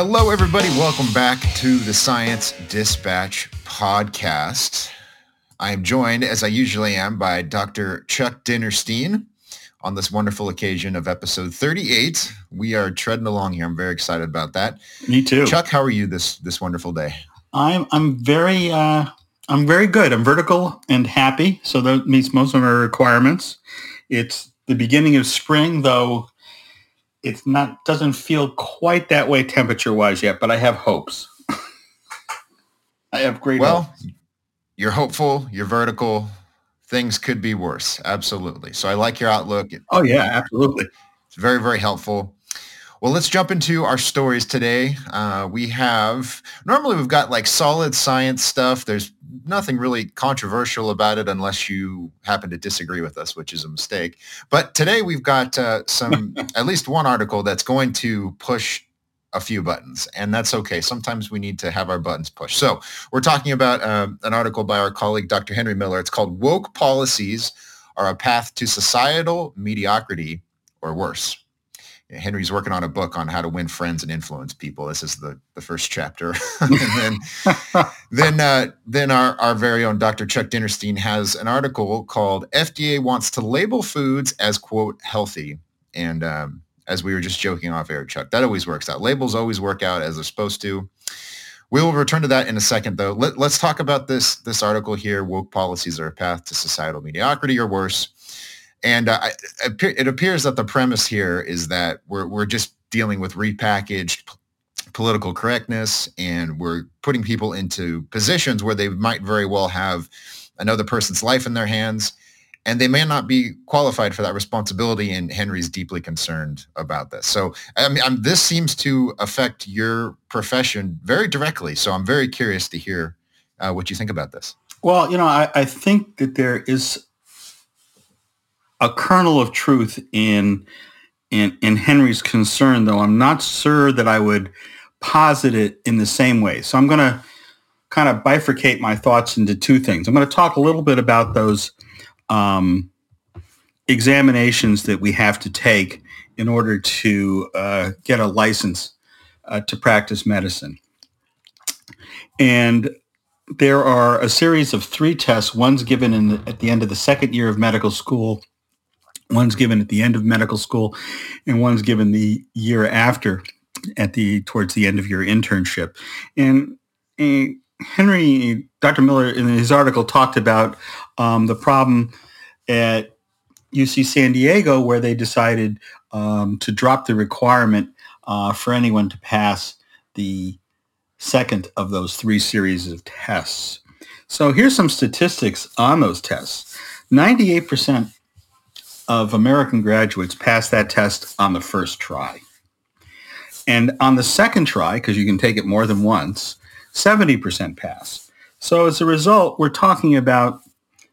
Hello, everybody. Welcome back to the Science Dispatch podcast. I am joined, as I usually am, by Dr. Chuck Dinerstein on this wonderful occasion of episode 38. We are treading along here. I'm very excited about that. Me too. Chuck, how are you this this wonderful day? I'm I'm very uh, I'm very good. I'm vertical and happy, so that meets most of my requirements. It's the beginning of spring, though it's not doesn't feel quite that way temperature wise yet, but I have hopes. I have great well, hopes. you're hopeful, you're vertical. Things could be worse. Absolutely. So I like your outlook. Oh yeah, absolutely. It's very, very helpful. Well, let's jump into our stories today. Uh, we have, normally we've got like solid science stuff. There's nothing really controversial about it unless you happen to disagree with us, which is a mistake. But today we've got uh, some, at least one article that's going to push a few buttons, and that's okay. Sometimes we need to have our buttons pushed. So we're talking about uh, an article by our colleague, Dr. Henry Miller. It's called Woke Policies Are a Path to Societal Mediocrity or Worse. Henry's working on a book on how to win friends and influence people. This is the, the first chapter. and then then uh, then our, our very own Dr. Chuck Dinerstein has an article called FDA wants to label foods as quote healthy. And um, as we were just joking off air, Chuck, that always works out. Labels always work out as they're supposed to. We will return to that in a second, though. Let, us talk about this this article here. Woke policies are a path to societal mediocrity or worse. And uh, it appears that the premise here is that we're, we're just dealing with repackaged political correctness and we're putting people into positions where they might very well have another person's life in their hands. And they may not be qualified for that responsibility and henry's deeply concerned about this. So i mean I'm, this seems to affect your profession very directly. So i'm very curious to hear uh, what you think about this. Well you know I, I think that there is a kernel of truth in in in Henry's concern, though I'm not sure that I would posit it in the same way. So I'm going to kind of bifurcate my thoughts into two things. I'm going to talk a little bit about those um, examinations that we have to take in order to uh, get a license uh, to practice medicine. And there are a series of three tests. One's given the, at the end of the second year of medical school One's given at the end of medical school, and one's given the year after, at the towards the end of your internship. And, and Henry, Dr. Miller, in his article, talked about um, the problem at UC San Diego, where they decided um, to drop the requirement uh, for anyone to pass the second of those three series of tests. So here's some statistics on those tests. 98% of American graduates pass that test on the first try. And on the second try, because you can take it more than once, 70% pass. So as a result, we're talking about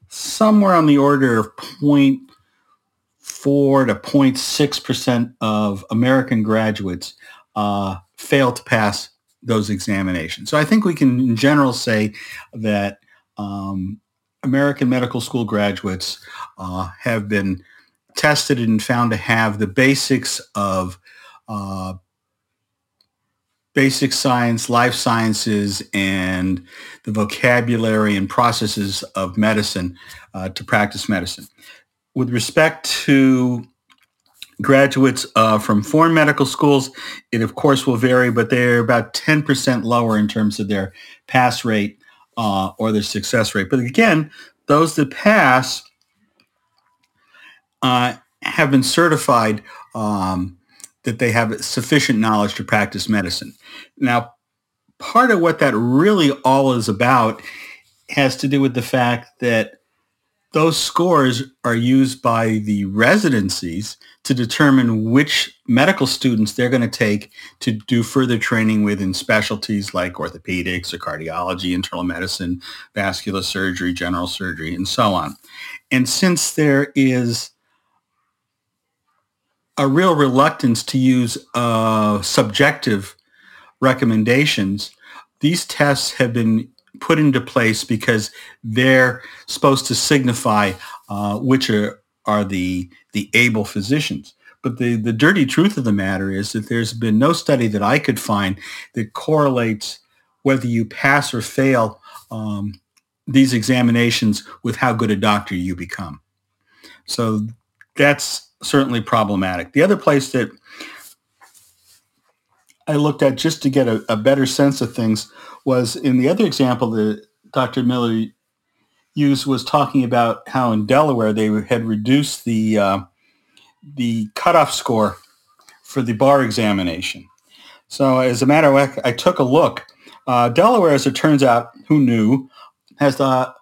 somewhere on the order of 0.4 to 0.6% of American graduates uh, fail to pass those examinations. So I think we can in general say that um, American medical school graduates uh, have been tested and found to have the basics of uh, basic science, life sciences, and the vocabulary and processes of medicine uh, to practice medicine. With respect to graduates uh, from foreign medical schools, it of course will vary, but they're about 10% lower in terms of their pass rate uh, or their success rate. But again, those that pass uh, have been certified um, that they have sufficient knowledge to practice medicine. Now, part of what that really all is about has to do with the fact that those scores are used by the residencies to determine which medical students they're going to take to do further training within specialties like orthopedics or cardiology, internal medicine, vascular surgery, general surgery, and so on. And since there is a real reluctance to use uh, subjective recommendations. These tests have been put into place because they're supposed to signify uh, which are, are the, the able physicians. but the, the dirty truth of the matter is that there's been no study that I could find that correlates whether you pass or fail um, these examinations with how good a doctor you become. So that's certainly problematic. The other place that I looked at just to get a, a better sense of things was in the other example that Dr. Miller used was talking about how in Delaware they had reduced the uh, the cutoff score for the bar examination. So as a matter of fact, I took a look. Uh, Delaware, as it turns out, who knew, has the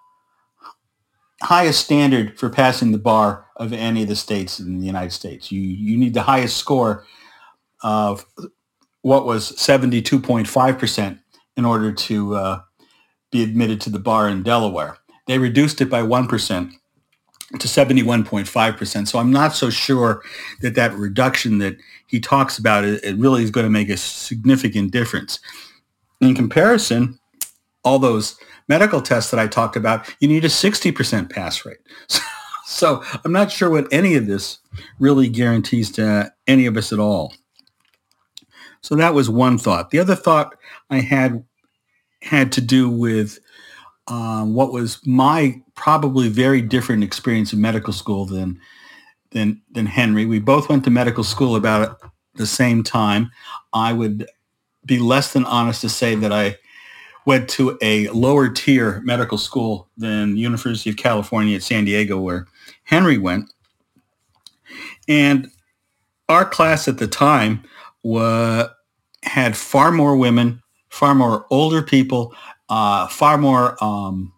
highest standard for passing the bar of any of the states in the United States. You you need the highest score of what was 72.5% in order to uh, be admitted to the bar in Delaware. They reduced it by 1% to 71.5%. So I'm not so sure that that reduction that he talks about, it, it really is going to make a significant difference. In comparison, all those medical tests that I talked about, you need a 60% pass rate. So, I'm not sure what any of this really guarantees to any of us at all. So that was one thought. The other thought I had had to do with um, what was my probably very different experience in medical school than than than Henry. We both went to medical school about the same time. I would be less than honest to say that I went to a lower tier medical school than University of California at San Diego, where Henry went. And our class at the time was, had far more women, far more older people, uh, far more um,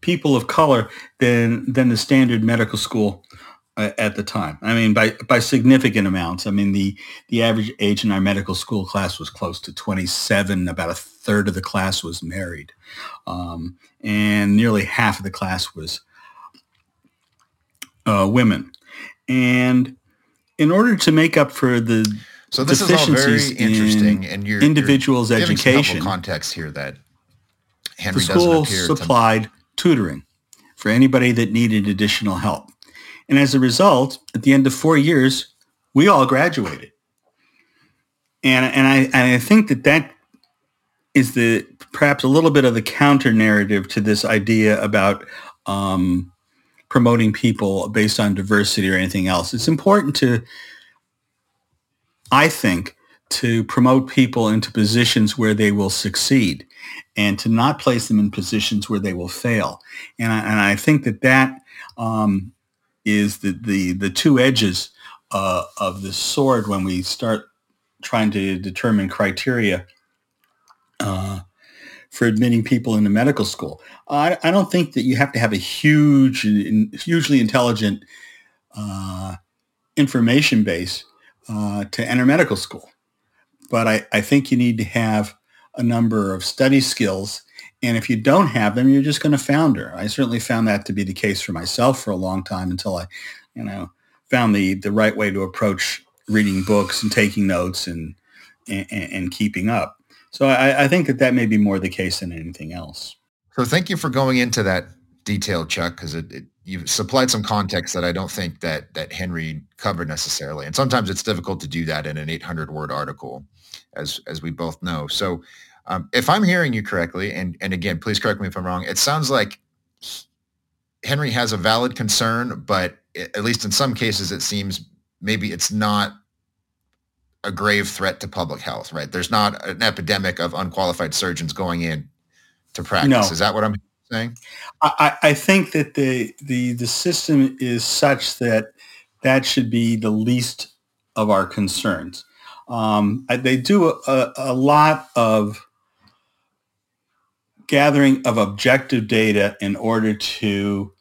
people of color than than the standard medical school at the time. I mean, by by significant amounts. I mean, the the average age in our medical school class was close to 27. About a third of the class was married, um, and nearly half of the class was uh, women. And in order to make up for the so this is all very interesting, and your individual's you're education context here that Henry the school supplied to... tutoring for anybody that needed additional help. And as a result, at the end of four years, we all graduated. And, and, I, and I think that that is the perhaps a little bit of the counter narrative to this idea about um, promoting people based on diversity or anything else. It's important to, I think, to promote people into positions where they will succeed and to not place them in positions where they will fail. And I, and I think that that um, is the, the, the two edges uh, of the sword when we start trying to determine criteria uh, for admitting people into medical school. I, I, don't think that you have to have a huge, hugely intelligent uh, information base uh, to enter medical school. But I, I think you need to have a number of study skills. And if you don't have them, you're just going to founder. I certainly found that to be the case for myself for a long time until I, you know, found the, the right way to approach reading books and taking notes and, and, and keeping up. So I, I think that that may be more the case than anything else. So thank you for going into that detail, Chuck, because it, it, you've supplied some context that I don't think that that Henry covered necessarily. And sometimes it's difficult to do that in an 800 word article, as as we both know. So um, if I'm hearing you correctly, and and again, please correct me if I'm wrong. It sounds like Henry has a valid concern, but at least in some cases, it seems maybe it's not a grave threat to public health, right? There's not an epidemic of unqualified surgeons going in to practice. No. Is that what I'm saying? I, I think that the, the the system is such that that should be the least of our concerns. Um, they do a, a lot of gathering of objective data in order to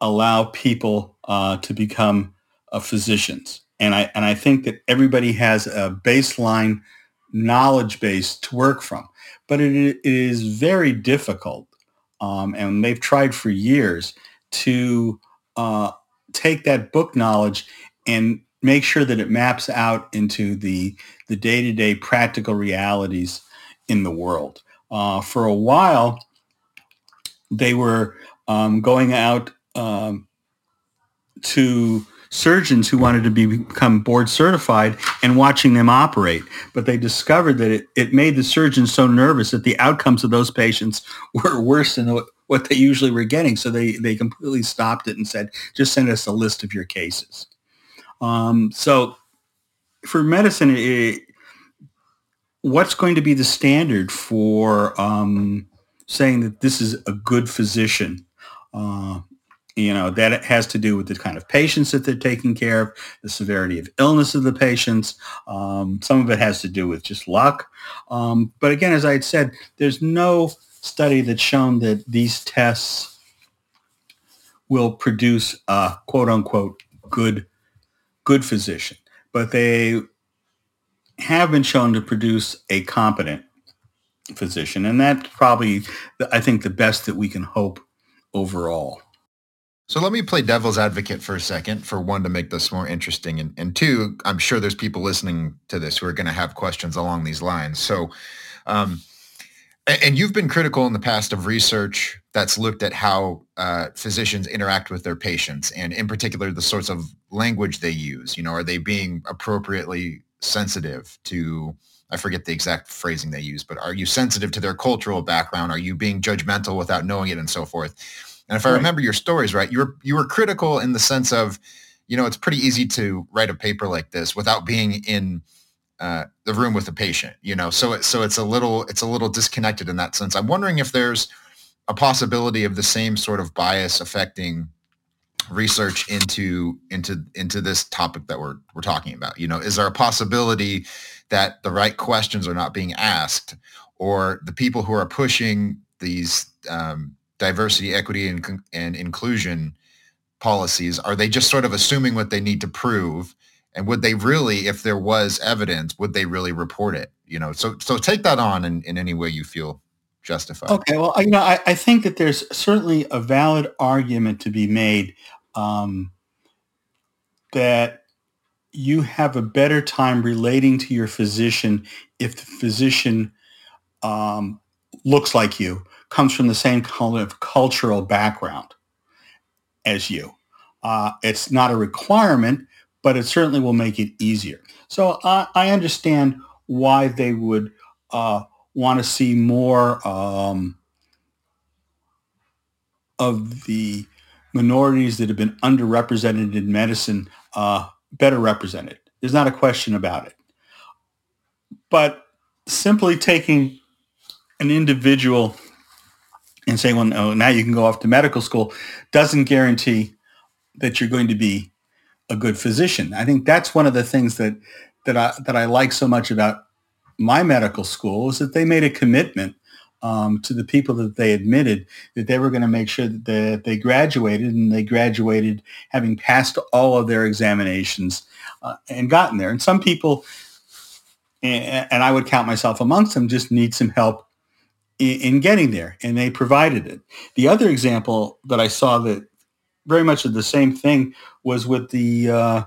allow people uh, to become uh, physicians. And I, and I think that everybody has a baseline knowledge base to work from. But it, it is very difficult, um, and they've tried for years to uh, take that book knowledge and make sure that it maps out into the, the day-to-day practical realities in the world. Uh, for a while, they were um, going out um, to surgeons who wanted to be, become board certified and watching them operate. But they discovered that it, it made the surgeons so nervous that the outcomes of those patients were worse than what, what they usually were getting. So they, they completely stopped it and said, just send us a list of your cases. Um, so for medicine, it, what's going to be the standard for um, saying that this is a good physician? Uh, you know, that it has to do with the kind of patients that they're taking care of, the severity of illness of the patients. Um, some of it has to do with just luck. Um, but again, as I had said, there's no study that's shown that these tests will produce a quote unquote good good physician, but they have been shown to produce a competent physician. And that's probably, I think, the best that we can hope overall. So let me play devil's advocate for a second for one to make this more interesting. And, and two, I'm sure there's people listening to this who are going to have questions along these lines. So, um, and you've been critical in the past of research that's looked at how uh, physicians interact with their patients and in particular the sorts of language they use. You know, are they being appropriately sensitive to I forget the exact phrasing they use, but are you sensitive to their cultural background? Are you being judgmental without knowing it and so forth? And if I remember your stories right, you were you were critical in the sense of, you know, it's pretty easy to write a paper like this without being in uh, the room with the patient. You know, so it, so it's a little it's a little disconnected in that sense. I'm wondering if there's a possibility of the same sort of bias affecting research into into into this topic that we're we're talking about. You know, is there a possibility that the right questions are not being asked, or the people who are pushing these um, diversity, equity, and, and inclusion policies? Are they just sort of assuming what they need to prove? And would they really, if there was evidence, would they really report it? You know, so so take that on in, in any way you feel justified. Okay, well, you know, I, I think that there's certainly a valid argument to be made um, that you have a better time relating to your physician if the physician um, looks like you comes from the same kind of cultural background as you. Uh, it's not a requirement, but it certainly will make it easier. So uh, I understand why they would uh, want to see more um, of the minorities that have been underrepresented in medicine uh, better represented. There's not a question about it. But simply taking an individual and saying, well, no, now you can go off to medical school doesn't guarantee that you're going to be a good physician. I think that's one of the things that that I that I like so much about my medical school is that they made a commitment um, to the people that they admitted that they were going to make sure that they, they, graduated and they graduated having passed all of their examinations uh, and gotten there. And some people, and, and I would count myself amongst them, just need some help in, getting there, and they provided it. The other example that I saw that very much of the same thing was with the uh,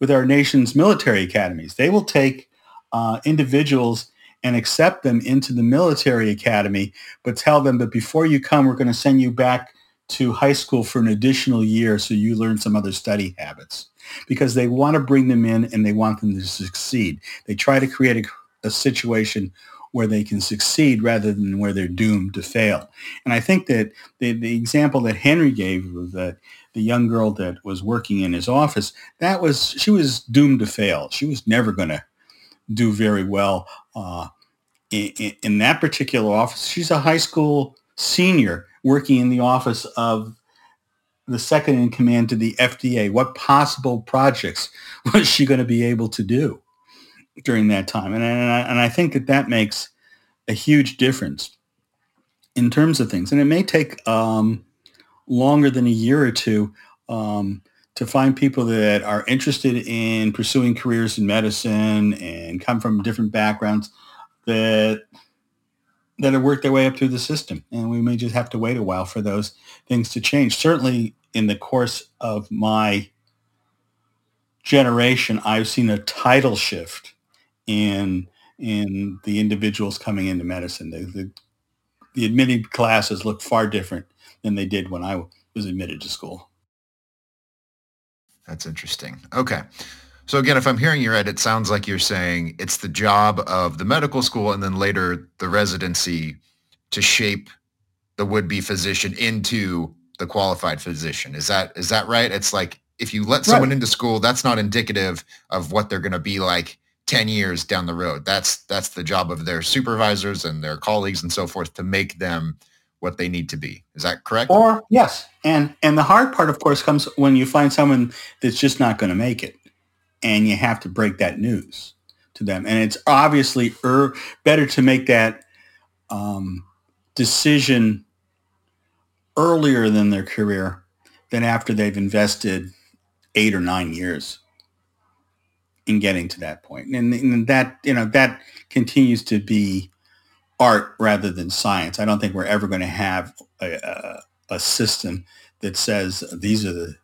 with our nation's military academies. They will take uh, individuals and accept them into the military academy, but tell them that before you come, we're going to send you back to high school for an additional year so you learn some other study habits because they want to bring them in and they want them to succeed. They try to create a, a situation where they can succeed rather than where they're doomed to fail. And I think that the, the example that Henry gave of the, the young girl that was working in his office, that was, she was doomed to fail. She was never going to do very well uh, in, that particular office. She's a high school senior working in the office of the second in command to the FDA. What possible projects was she going to be able to do? during that time. And, and, I, and I think that that makes a huge difference in terms of things. And it may take um, longer than a year or two um, to find people that are interested in pursuing careers in medicine and come from different backgrounds that that have worked their way up through the system. And we may just have to wait a while for those things to change. Certainly in the course of my generation, I've seen a tidal shift in in the individuals coming into medicine. The, the, the admitted classes look far different than they did when I was admitted to school. That's interesting. Okay. So again, if I'm hearing you right, it sounds like you're saying it's the job of the medical school and then later the residency to shape the would-be physician into the qualified physician. Is that is that right? It's like if you let someone right. into school, that's not indicative of what they're going to be like 10 years down the road. That's that's the job of their supervisors and their colleagues and so forth to make them what they need to be. Is that correct? Or yes. And and the hard part of course comes when you find someone that's just not going to make it and you have to break that news to them. And it's obviously er, better to make that um, decision earlier than their career than after they've invested eight or nine years in getting to that point. And, and that, you know, that continues to be art rather than science. I don't think we're ever going to have a, a, a system that says these are the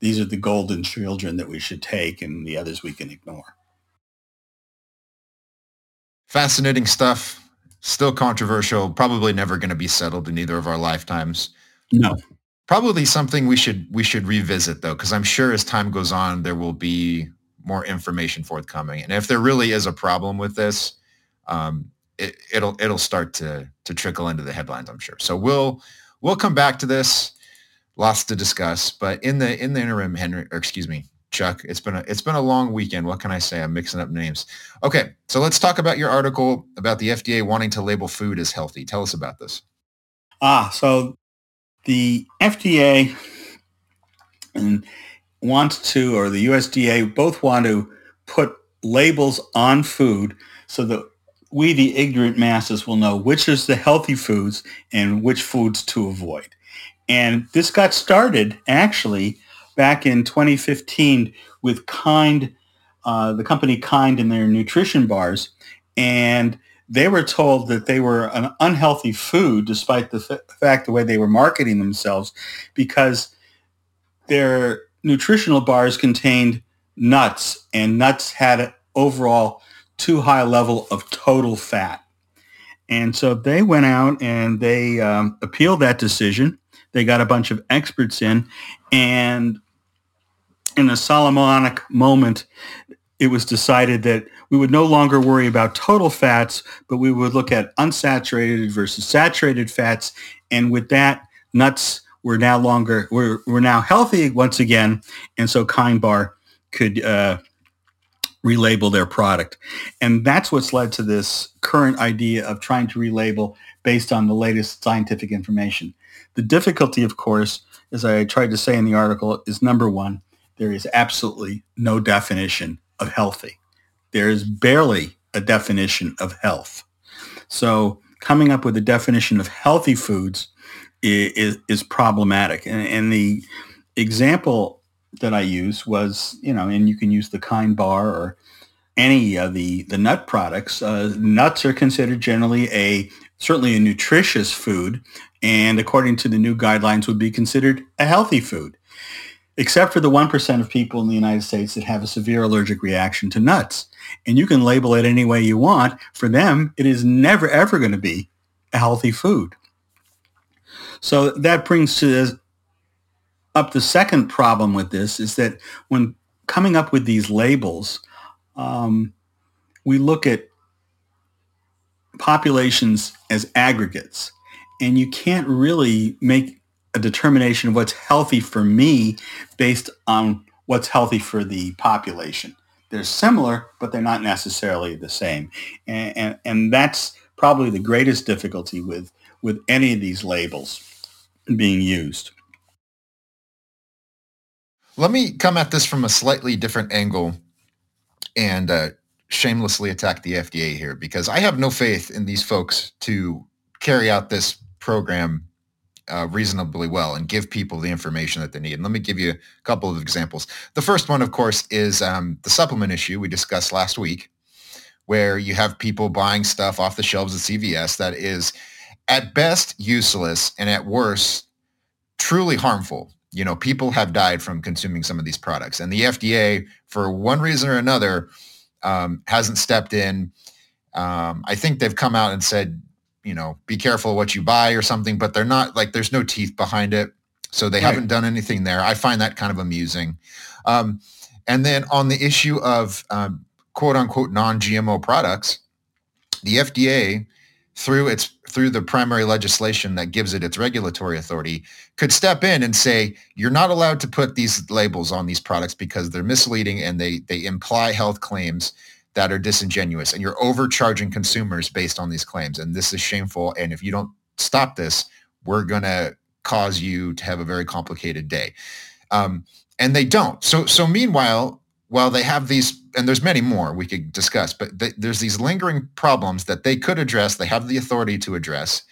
these are the golden children that we should take and the others we can ignore. Fascinating stuff. Still controversial. Probably never going to be settled in either of our lifetimes. No. Probably something we should we should revisit though, because I'm sure as time goes on, there will be more information forthcoming. And if there really is a problem with this, um, it, it'll it'll start to to trickle into the headlines. I'm sure. So we'll we'll come back to this. Lots to discuss, but in the in the interim, Henry, or excuse me, Chuck, it's been a it's been a long weekend. What can I say? I'm mixing up names. Okay, so let's talk about your article about the FDA wanting to label food as healthy. Tell us about this. Ah, so the FDA and wants to, or the USDA both want to put labels on food so that we, the ignorant masses, will know which is the healthy foods and which foods to avoid. And this got started actually back in 2015 with Kind, uh, the company Kind and their nutrition bars. And they were told that they were an unhealthy food despite the f- fact the way they were marketing themselves because their nutritional bars contained nuts and nuts had an overall too high level of total fat. And so they went out and they um, appealed that decision. They got a bunch of experts in and in a Solomonic moment, it was decided that we would no longer worry about total fats, but we would look at unsaturated versus saturated fats. And with that, nuts were now longer, were, were now healthy once again. And so Kind Bar could uh, relabel their product. And that's what's led to this current idea of trying to relabel based on the latest scientific information. The difficulty, of course, as I tried to say in the article, is number one, there is absolutely no definition of healthy. There is barely a definition of health. So coming up with a definition of healthy foods is, is, problematic. And, and, the example that I use was, you know, and you can use the Kind Bar or any of the, the nut products. Uh, nuts are considered generally a certainly a nutritious food and according to the new guidelines would be considered a healthy food except for the 1% of people in the United States that have a severe allergic reaction to nuts. And you can label it any way you want. For them, it is never, ever going to be a healthy food. So that brings to up the second problem with this is that when coming up with these labels, um, we look at populations as aggregates. And you can't really make a determination of what's healthy for me based on what's healthy for the population. They're similar, but they're not necessarily the same. And, and, and that's probably the greatest difficulty with, with any of these labels being used. Let me come at this from a slightly different angle and uh, shamelessly attack the FDA here because I have no faith in these folks to carry out this program uh, reasonably well and give people the information that they need. And let me give you a couple of examples. The first one, of course, is um, the supplement issue we discussed last week, where you have people buying stuff off the shelves at CVS that is at best useless and at worst truly harmful. You know, people have died from consuming some of these products. And the FDA, for one reason or another, um, hasn't stepped in. Um, I think they've come out and said, you know, be careful what you buy or something, but they're not like there's no teeth behind it. So they right. haven't done anything there. I find that kind of amusing. Um, and then on the issue of um, quote unquote non-GMO products, the FDA through its through the primary legislation that gives it its regulatory authority could step in and say you're not allowed to put these labels on these products because they're misleading and they they imply health claims that are disingenuous and you're overcharging consumers based on these claims and this is shameful and if you don't stop this we're going to cause you to have a very complicated day um, and they don't so so meanwhile while they have these, and there's many more we could discuss, but they, there's these lingering problems that they could address. They have the authority to address.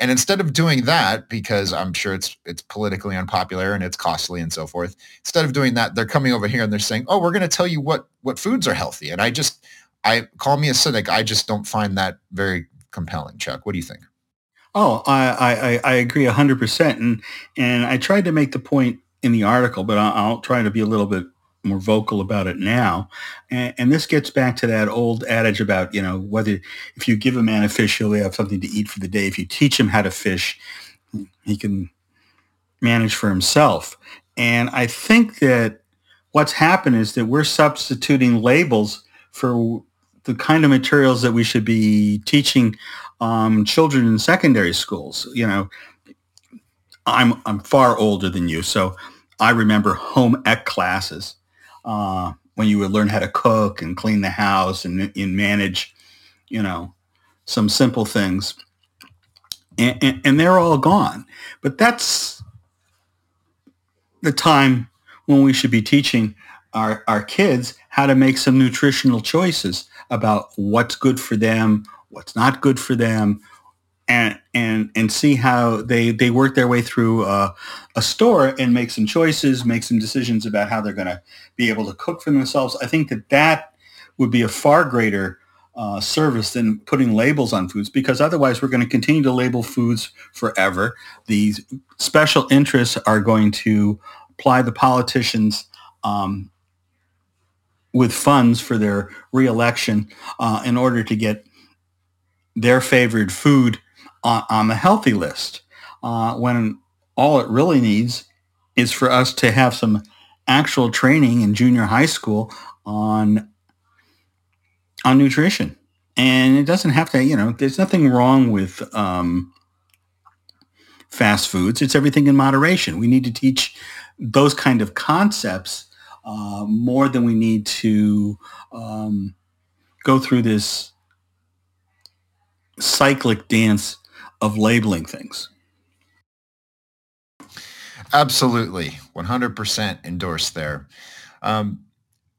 And instead of doing that, because I'm sure it's it's politically unpopular and it's costly and so forth, instead of doing that, they're coming over here and they're saying, "Oh, we're going to tell you what what foods are healthy." And I just, I call me a cynic. I just don't find that very compelling. Chuck, what do you think? Oh, I I, I agree hundred percent, and and I tried to make the point in the article, but I'll, I'll try to be a little bit more vocal about it now. And, and, this gets back to that old adage about, you know, whether if you give a man a fish, he'll have something to eat for the day. If you teach him how to fish, he can manage for himself. And I think that what's happened is that we're substituting labels for the kind of materials that we should be teaching um, children in secondary schools. You know, I'm I'm far older than you, so I remember home ec classes uh, when you would learn how to cook and clean the house and, and manage, you know, some simple things. And, and, and they're all gone. But that's the time when we should be teaching our, our kids how to make some nutritional choices about what's good for them, what's not good for them, and and and see how they they work their way through a, a store and make some choices, make some decisions about how they're going to be able to cook for themselves. I think that that would be a far greater uh, service than putting labels on foods because otherwise we're going to continue to label foods forever. These special interests are going to apply the politicians um, with funds for their reelection uh, in order to get their favored food on, on the healthy list uh, when all it really needs is for us to have some actual training in junior high school on on nutrition. And it doesn't have to, you know, there's nothing wrong with um, fast foods. It's everything in moderation. We need to teach those kind of concepts uh, more than we need to um, go through this cyclic dance of labeling things. Absolutely, 100% endorsed there. Um,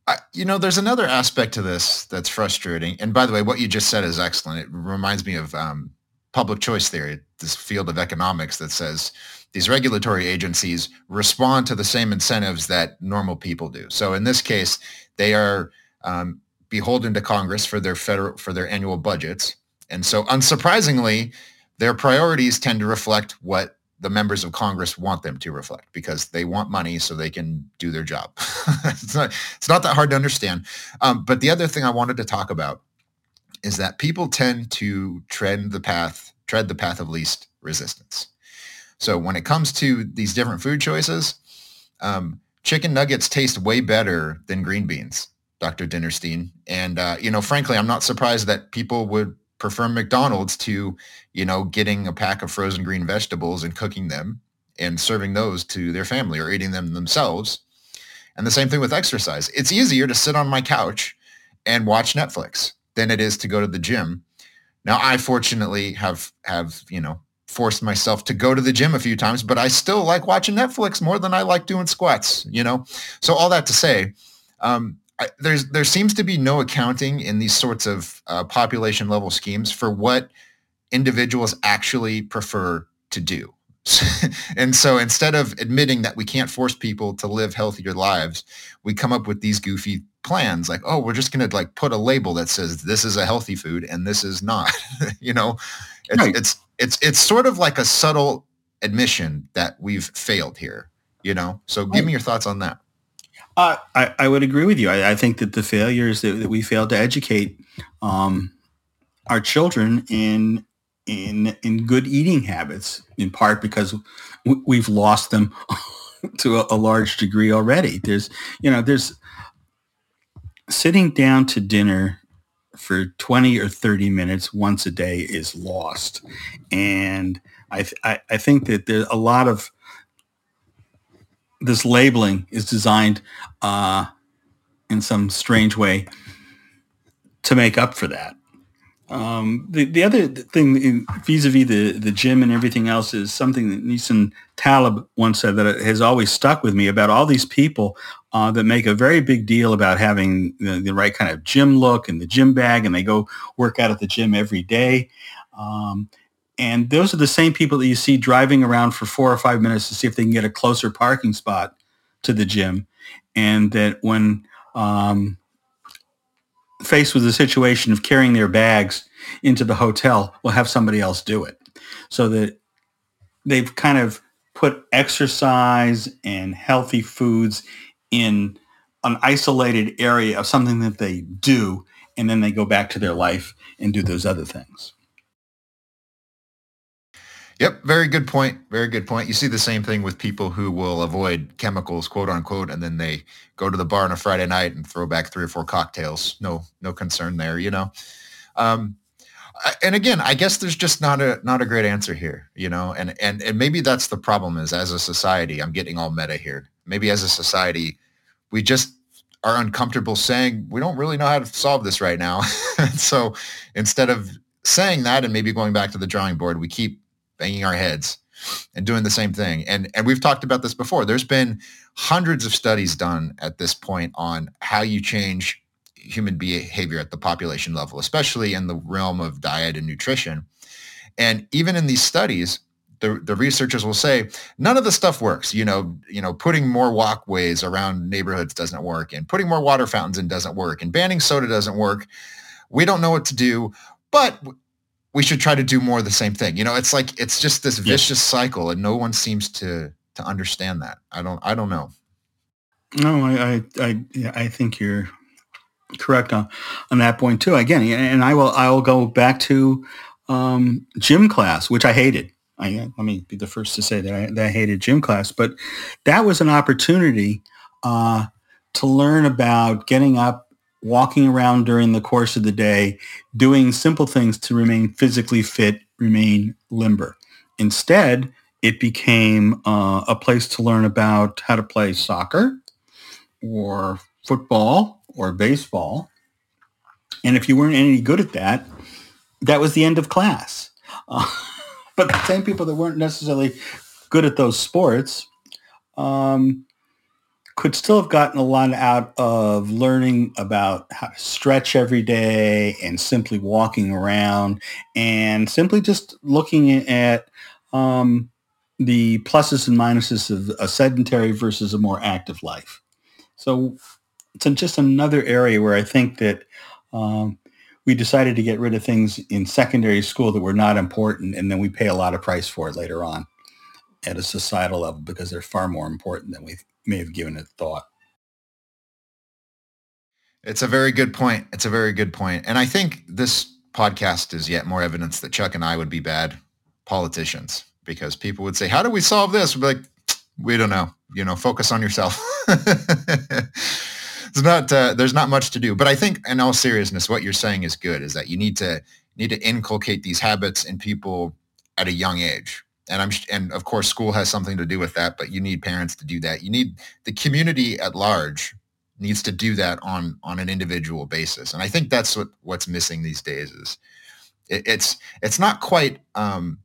I, you know, there's another aspect to this that's frustrating. And by the way, what you just said is excellent. It reminds me of um, public choice theory, this field of economics that says these regulatory agencies respond to the same incentives that normal people do. So in this case, they are um, beholden to Congress for their federal for their annual budgets, and so unsurprisingly, their priorities tend to reflect what the members of Congress want them to reflect because they want money so they can do their job. it's not it's not that hard to understand. Um, but the other thing I wanted to talk about is that people tend to tread the path tread the path of least resistance. So when it comes to these different food choices, um, chicken nuggets taste way better than green beans, Dr. Dinerstein. And uh, you know, frankly, I'm not surprised that people would prefer McDonald's to, you know, getting a pack of frozen green vegetables and cooking them and serving those to their family or eating them themselves. And the same thing with exercise. It's easier to sit on my couch and watch Netflix than it is to go to the gym. Now, I fortunately have have, you know, forced myself to go to the gym a few times, but I still like watching Netflix more than I like doing squats, you know? So all that to say, um, there's there seems to be no accounting in these sorts of uh, population level schemes for what individuals actually prefer to do. and so instead of admitting that we can't force people to live healthier lives, we come up with these goofy plans like, oh, we're just going to like put a label that says this is a healthy food and this is not. you know, it's, right. it's it's it's sort of like a subtle admission that we've failed here. You know, so give me your thoughts on that. Uh, I, I would agree with you. I, I think that the failure is that, that we failed to educate um, our children in in in good eating habits, in part because we've lost them to a, a large degree already. There's, you know, there's sitting down to dinner for 20 or 30 minutes once a day is lost. And I, I, I think that there's a lot of this labeling is designed uh, in some strange way to make up for that. Um, the, the other thing vis-a-vis the, the gym and everything else is something that Nassim Taleb once said that has always stuck with me about all these people uh, that make a very big deal about having the, the, right kind of gym look and the gym bag and they go work out at the gym every day. Um, and those are the same people that you see driving around for four or five minutes to see if they can get a closer parking spot to the gym. And that when um, faced with the situation of carrying their bags into the hotel will have somebody else do it. So that they've kind of put exercise and healthy foods in an isolated area of something that they do, and then they go back to their life and do those other things. Yep, very good point. Very good point. You see the same thing with people who will avoid chemicals, quote unquote, and then they go to the bar on a Friday night and throw back three or four cocktails. No, no concern there, you know. Um, and again, I guess there's just not a not a great answer here, you know. And and and maybe that's the problem is as a society, I'm getting all meta here. Maybe as a society, we just are uncomfortable saying we don't really know how to solve this right now. so instead of saying that and maybe going back to the drawing board, we keep banging our heads and doing the same thing. And and we've talked about this before. There's been hundreds of studies done at this point on how you change human behavior at the population level, especially in the realm of diet and nutrition. And even in these studies, the, the researchers will say none of the stuff works. You know, you know, putting more walkways around neighborhoods doesn't work, and putting more water fountains in doesn't work, and banning soda doesn't work. We don't know what to do, but we should try to do more of the same thing. You know, it's like it's just this vicious cycle, and no one seems to to understand that. I don't I don't know. No, I I I, I think you're correct on on that point too. Again, and I will I will go back to um, gym class, which I hated. I let me be the first to say that I, that I hated gym class, but that was an opportunity uh, to learn about getting up walking around during the course of the day, doing simple things to remain physically fit, remain limber. Instead, it became uh, a place to learn about how to play soccer or football or baseball. And if you weren't any good at that, that was the end of class. Uh, but the same people that weren't necessarily good at those sports um, could still have gotten a lot out of learning about how to stretch every day and simply walking around and simply just looking at um, the pluses and minuses of a sedentary versus a more active life. So it's just another area where I think that um, we decided to get rid of things in secondary school that were not important, and then we pay a lot of price for it later on at a societal level because they're far more important than we may have given it thought. It's a very good point. It's a very good point. And I think this podcast is yet more evidence that Chuck and I would be bad politicians because people would say, how do we solve this? We'd be like, we don't know. You know, focus on yourself. it's not, uh, there's not much to do. But I think in all seriousness, what you're saying is good, is that you need to, need to inculcate these habits in people at a young age and I'm and of course school has something to do with that, but you need parents to do that. You need the community at large needs to do that on on an individual basis, and I think that's what what's missing these days is it, it's it's not quite um,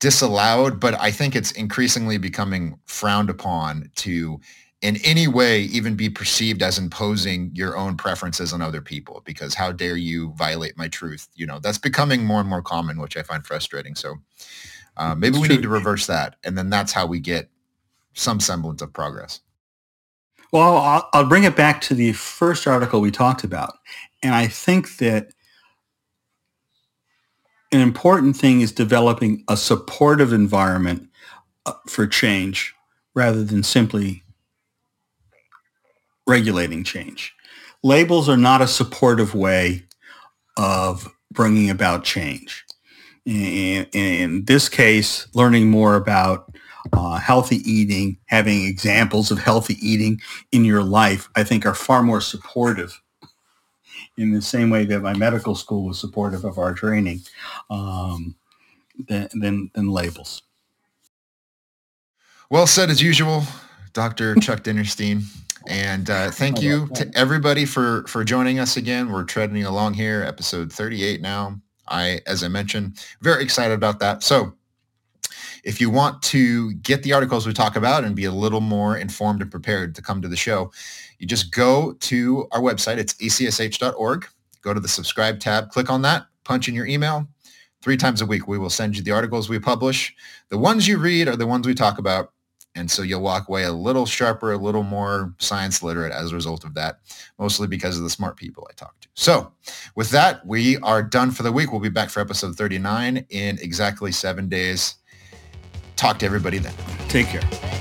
disallowed, but I think it's increasingly becoming frowned upon to in any way even be perceived as imposing your own preferences on other people because how dare you violate my truth you know that's becoming more and more common which i find frustrating so uh, maybe we true. need to reverse that, and then that's how we get some semblance of progress. Well, I'll, I'll bring it back to the first article we talked about, and I think that an important thing is developing a supportive environment uh, for change rather than simply regulating change. Labels are not a supportive way of bringing about change in, in this case, learning more about uh, healthy eating, having examples of healthy eating in your life, I think are far more supportive in the same way that my medical school was supportive of our training um, than, than, than labels. Well said as usual, Dr. Chuck Dinerstein. And uh, thank you to everybody for, for joining us again. We're treading along here, episode 38 now. I, as I mentioned, very excited about that. So if you want to get the articles we talk about and be a little more informed and prepared to come to the show, you just go to our website. It's acsh.org. Go to the subscribe tab, click on that, punch in your email. Three times a week, we will send you the articles we publish. The ones you read are the ones we talk about. And so you'll walk away a little sharper, a little more science literate as a result of that, mostly because of the smart people I talk to. So with that, we are done for the week. We'll be back for episode 39 in exactly seven days. Talk to everybody then. Take care.